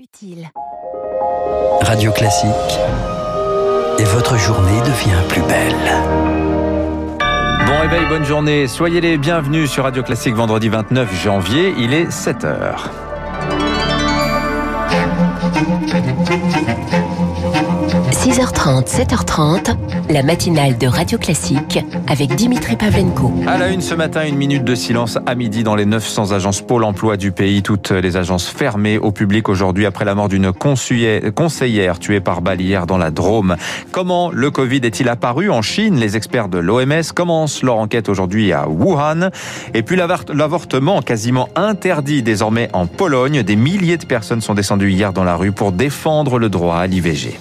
utile. Radio Classique. Et votre journée devient plus belle. Bon réveil, bonne journée. Soyez les bienvenus sur Radio Classique vendredi 29 janvier. Il est 7 heures. 6h30, 7h30, la matinale de Radio Classique avec Dimitri Pavlenko. À la une ce matin, une minute de silence à midi dans les 900 agences Pôle emploi du pays. Toutes les agences fermées au public aujourd'hui après la mort d'une conseillère tuée par balle hier dans la Drôme. Comment le Covid est-il apparu en Chine? Les experts de l'OMS commencent leur enquête aujourd'hui à Wuhan. Et puis l'avortement quasiment interdit désormais en Pologne. Des milliers de personnes sont descendues hier dans la rue pour défendre le droit à l'IVG.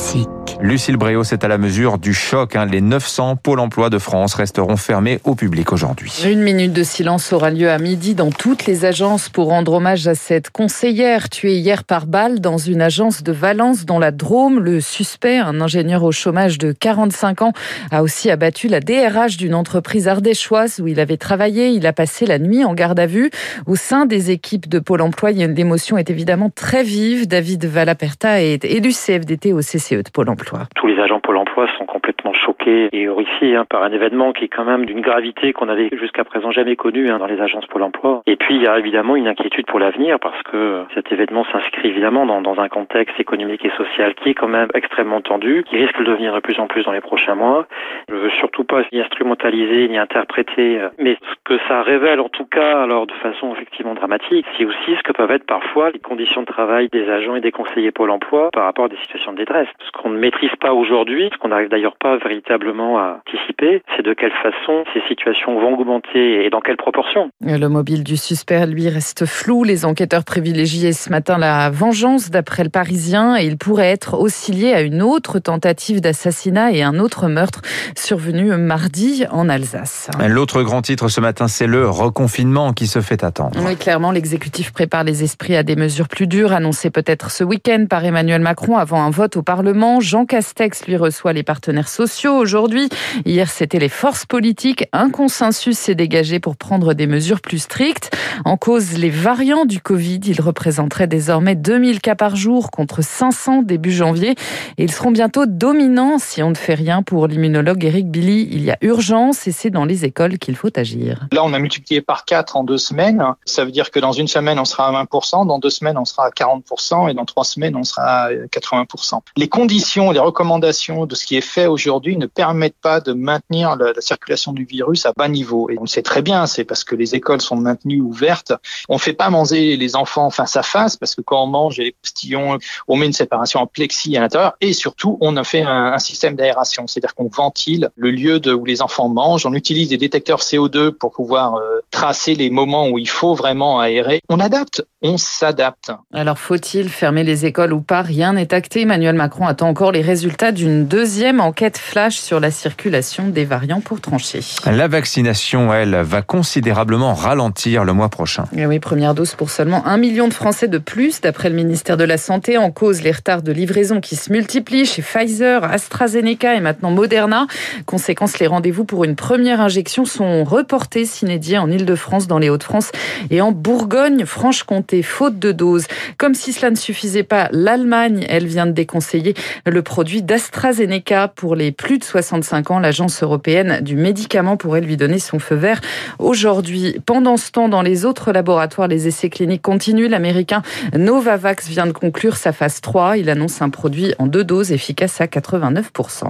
Classique. Lucille Bréau, c'est à la mesure du choc. Hein. Les 900 pôles emploi de France resteront fermés au public aujourd'hui. Une minute de silence aura lieu à midi dans toutes les agences pour rendre hommage à cette conseillère tuée hier par balle dans une agence de Valence dans la Drôme. Le suspect, un ingénieur au chômage de 45 ans, a aussi abattu la DRH d'une entreprise ardéchoise où il avait travaillé. Il a passé la nuit en garde à vue. Au sein des équipes de Pôle emploi, l'émotion est évidemment très vive. David Valaperta est élu CFDT au CCE de Pôle emploi. Tous les agents Pôle emploi sont complètement choqués et horrifiés hein, par un événement qui est quand même d'une gravité qu'on avait jusqu'à présent jamais connue hein, dans les agences Pôle emploi. Et puis il y a évidemment une inquiétude pour l'avenir parce que cet événement s'inscrit évidemment dans, un contexte économique et social qui est quand même extrêmement tendu, qui risque de devenir de plus en plus dans les prochains mois. Je veux surtout pas ni instrumentaliser ni interpréter, mais ce que ça révèle en tout cas, alors de façon effectivement dramatique, c'est aussi ce que peuvent être parfois les conditions de travail des agents et des conseillers Pôle emploi par rapport à des situations de détresse. Ce qu'on ne maîtrise pas aujourd'hui, ce qu'on n'arrive d'ailleurs pas véritablement à anticiper, c'est de quelle façon ces situations vont augmenter et dans quelle proportion. Le mobile du suspect, lui, reste flou. Les enquêteurs privilégiaient ce matin la vengeance d'après le Parisien et il pourrait être aussi lié à une autre tentative d'assassinat et un autre meurtre survenu mardi en Alsace. L'autre grand titre ce matin, c'est le reconfinement qui se fait attendre. Oui, clairement, l'exécutif prépare les esprits à des mesures plus dures annoncées peut-être ce week-end par Emmanuel Macron avant un vote au Parlement. Jean Castex lui reçoit les partenaires sociaux aujourd'hui. Hier, c'était les forces politiques. Un consensus s'est dégagé pour prendre des mesures plus strictes. En cause, les variants du Covid. Ils représenteraient désormais 2000 cas par jour contre 500 début janvier. Et ils seront bientôt dominants si on ne fait rien. Pour l'immunologue Eric Billy, il y a urgence et c'est dans les écoles qu'il faut agir. Là, on a multiplié par 4 en deux semaines. Ça veut dire que dans une semaine, on sera à 20%, dans deux semaines, on sera à 40% et dans trois semaines, on sera à 80%. Les conditions, les recommandations de ce qui est fait aujourd'hui ne permettent pas de maintenir la, la, circulation du virus à bas niveau. Et on le sait très bien, c'est parce que les écoles sont maintenues ouvertes. On ne fait pas manger les enfants face à face parce que quand on mange les postillons, on met une séparation en plexi à l'intérieur et surtout on a fait un, un système d'aération, c'est-à-dire qu'on ventile le lieu de, où les enfants mangent. On utilise des détecteurs CO2 pour pouvoir euh, tracer les moments où il faut vraiment aérer. On adapte, on s'adapte. Alors faut-il fermer les écoles ou pas? Rien n'est acté. Emmanuel Macron attend encore les résultats d'une deuxième enquête flash sur la circulation des variants pour trancher. La vaccination, elle, va considérablement ralentir le mois prochain. Et oui, première dose pour seulement un million de Français de plus, d'après le ministère de la Santé. En cause, les retards de livraison qui se multiplient chez Pfizer, AstraZeneca et maintenant Moderna. Conséquence, les rendez-vous pour une première injection sont reportés s'inédiés en Ile-de-France, dans les Hauts-de-France et en Bourgogne-Franche-Comté, faute de doses. Comme si cela ne suffisait pas, l'Allemagne, elle vient de déconseiller le produit d'AstraZeneca pour les plus de 65 ans. L'agence européenne du médicament pourrait lui donner son feu vert aujourd'hui. Pendant ce temps, dans les autres laboratoires, les essais cliniques continuent. L'américain Novavax vient de conclure sa phase 3. Il annonce un produit en deux doses efficace à 89%.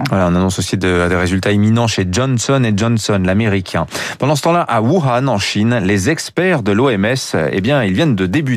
Voilà, on annonce aussi de, des résultats imminents chez Johnson Johnson, l'américain. Pendant ce temps-là, à Wuhan, en Chine, les experts de l'OMS, eh bien, ils viennent de débuter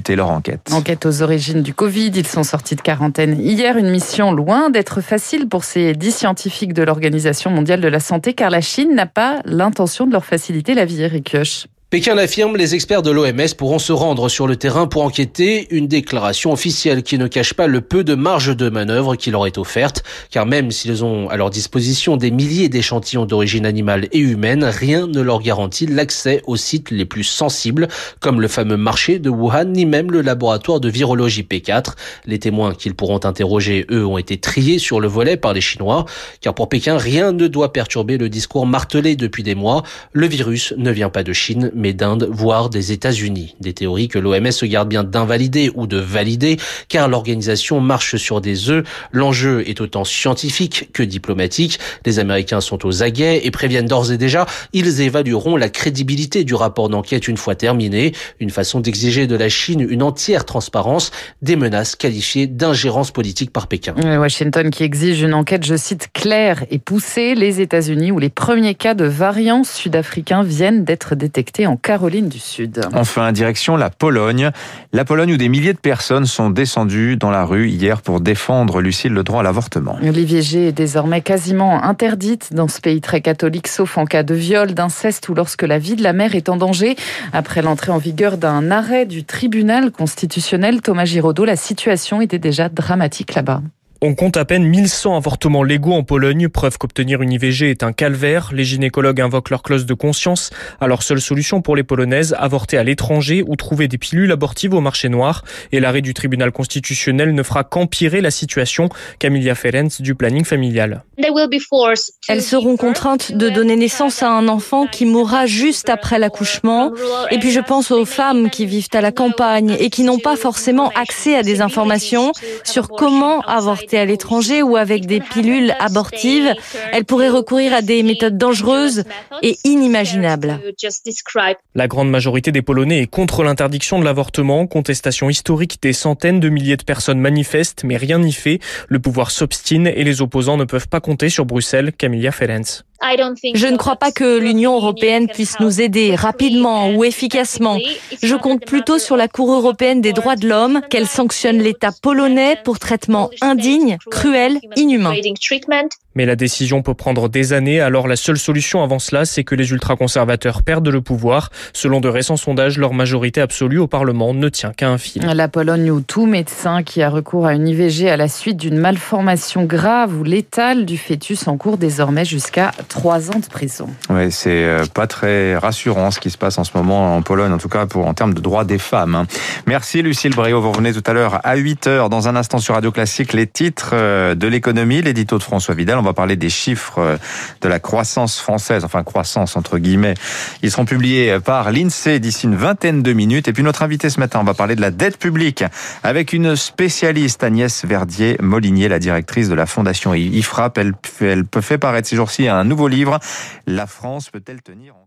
Enquête aux origines du Covid. Ils sont sortis de quarantaine hier. Une mission loin d'être facile pour ces dix scientifiques de l'Organisation mondiale de la santé, car la Chine n'a pas l'intention de leur faciliter la vie, Eric Kioch. Pékin l'affirme, les experts de l'OMS pourront se rendre sur le terrain pour enquêter, une déclaration officielle qui ne cache pas le peu de marge de manœuvre qui leur est offerte, car même s'ils ont à leur disposition des milliers d'échantillons d'origine animale et humaine, rien ne leur garantit l'accès aux sites les plus sensibles, comme le fameux marché de Wuhan, ni même le laboratoire de virologie P4. Les témoins qu'ils pourront interroger, eux, ont été triés sur le volet par les Chinois, car pour Pékin, rien ne doit perturber le discours martelé depuis des mois. Le virus ne vient pas de Chine, d'Inde, voire des États-Unis. Des théories que l'OMS se garde bien d'invalider ou de valider, car l'organisation marche sur des œufs. L'enjeu est autant scientifique que diplomatique. Les Américains sont aux aguets et préviennent d'ores et déjà, ils évalueront la crédibilité du rapport d'enquête une fois terminé. Une façon d'exiger de la Chine une entière transparence, des menaces qualifiées d'ingérence politique par Pékin. Washington qui exige une enquête, je cite, claire et poussée. Les États-Unis où les premiers cas de variants sud-africains viennent d'être détectés en Caroline du Sud. Enfin, direction la Pologne. La Pologne où des milliers de personnes sont descendues dans la rue hier pour défendre, Lucille, le droit à l'avortement. L'IVG est désormais quasiment interdite dans ce pays très catholique, sauf en cas de viol, d'inceste ou lorsque la vie de la mère est en danger. Après l'entrée en vigueur d'un arrêt du tribunal constitutionnel, Thomas Giraudot, la situation était déjà dramatique là-bas. On compte à peine 1100 avortements légaux en Pologne, preuve qu'obtenir une IVG est un calvaire. Les gynécologues invoquent leur clause de conscience. Alors seule solution pour les Polonaises, avorter à l'étranger ou trouver des pilules abortives au marché noir. Et l'arrêt du tribunal constitutionnel ne fera qu'empirer la situation. Camilla Ferenc du planning familial. Elles seront contraintes de donner naissance à un enfant qui mourra juste après l'accouchement. Et puis je pense aux femmes qui vivent à la campagne et qui n'ont pas forcément accès à des informations sur comment avorter à l'étranger ou avec des pilules abortives. Elles pourraient recourir à des méthodes dangereuses et inimaginables. La grande majorité des Polonais est contre l'interdiction de l'avortement. Contestation historique des centaines de milliers de personnes manifestent, mais rien n'y fait. Le pouvoir s'obstine et les opposants ne peuvent pas compter sur Bruxelles. Camilla Ferenc. Je ne crois pas que l'Union européenne puisse nous aider rapidement ou efficacement. Je compte plutôt sur la Cour européenne des droits de l'homme, qu'elle sanctionne l'État polonais pour traitement indigne, cruel, inhumain. Mais la décision peut prendre des années, alors la seule solution avant cela, c'est que les ultra-conservateurs perdent le pouvoir. Selon de récents sondages, leur majorité absolue au Parlement ne tient qu'à un fil. La Pologne où tout médecin qui a recours à une IVG à la suite d'une malformation grave ou létale du fœtus en cours désormais jusqu'à trois ans de prison. Oui, c'est euh, pas très rassurant ce qui se passe en ce moment en Pologne, en tout cas pour en termes de droits des femmes. Hein. Merci Lucille Bréau, vous revenez tout à l'heure à 8h dans un instant sur Radio Classique les titres euh, de l'économie, l'édito de François Vidal. On va parler des chiffres euh, de la croissance française, enfin croissance entre guillemets. Ils seront publiés par l'INSEE d'ici une vingtaine de minutes. Et puis notre invité ce matin, on va parler de la dette publique avec une spécialiste, Agnès Verdier-Molinier, la directrice de la fondation IFRAP. Elle, elle fait paraître ces jours-ci un nouveau livre. La France peut-elle tenir en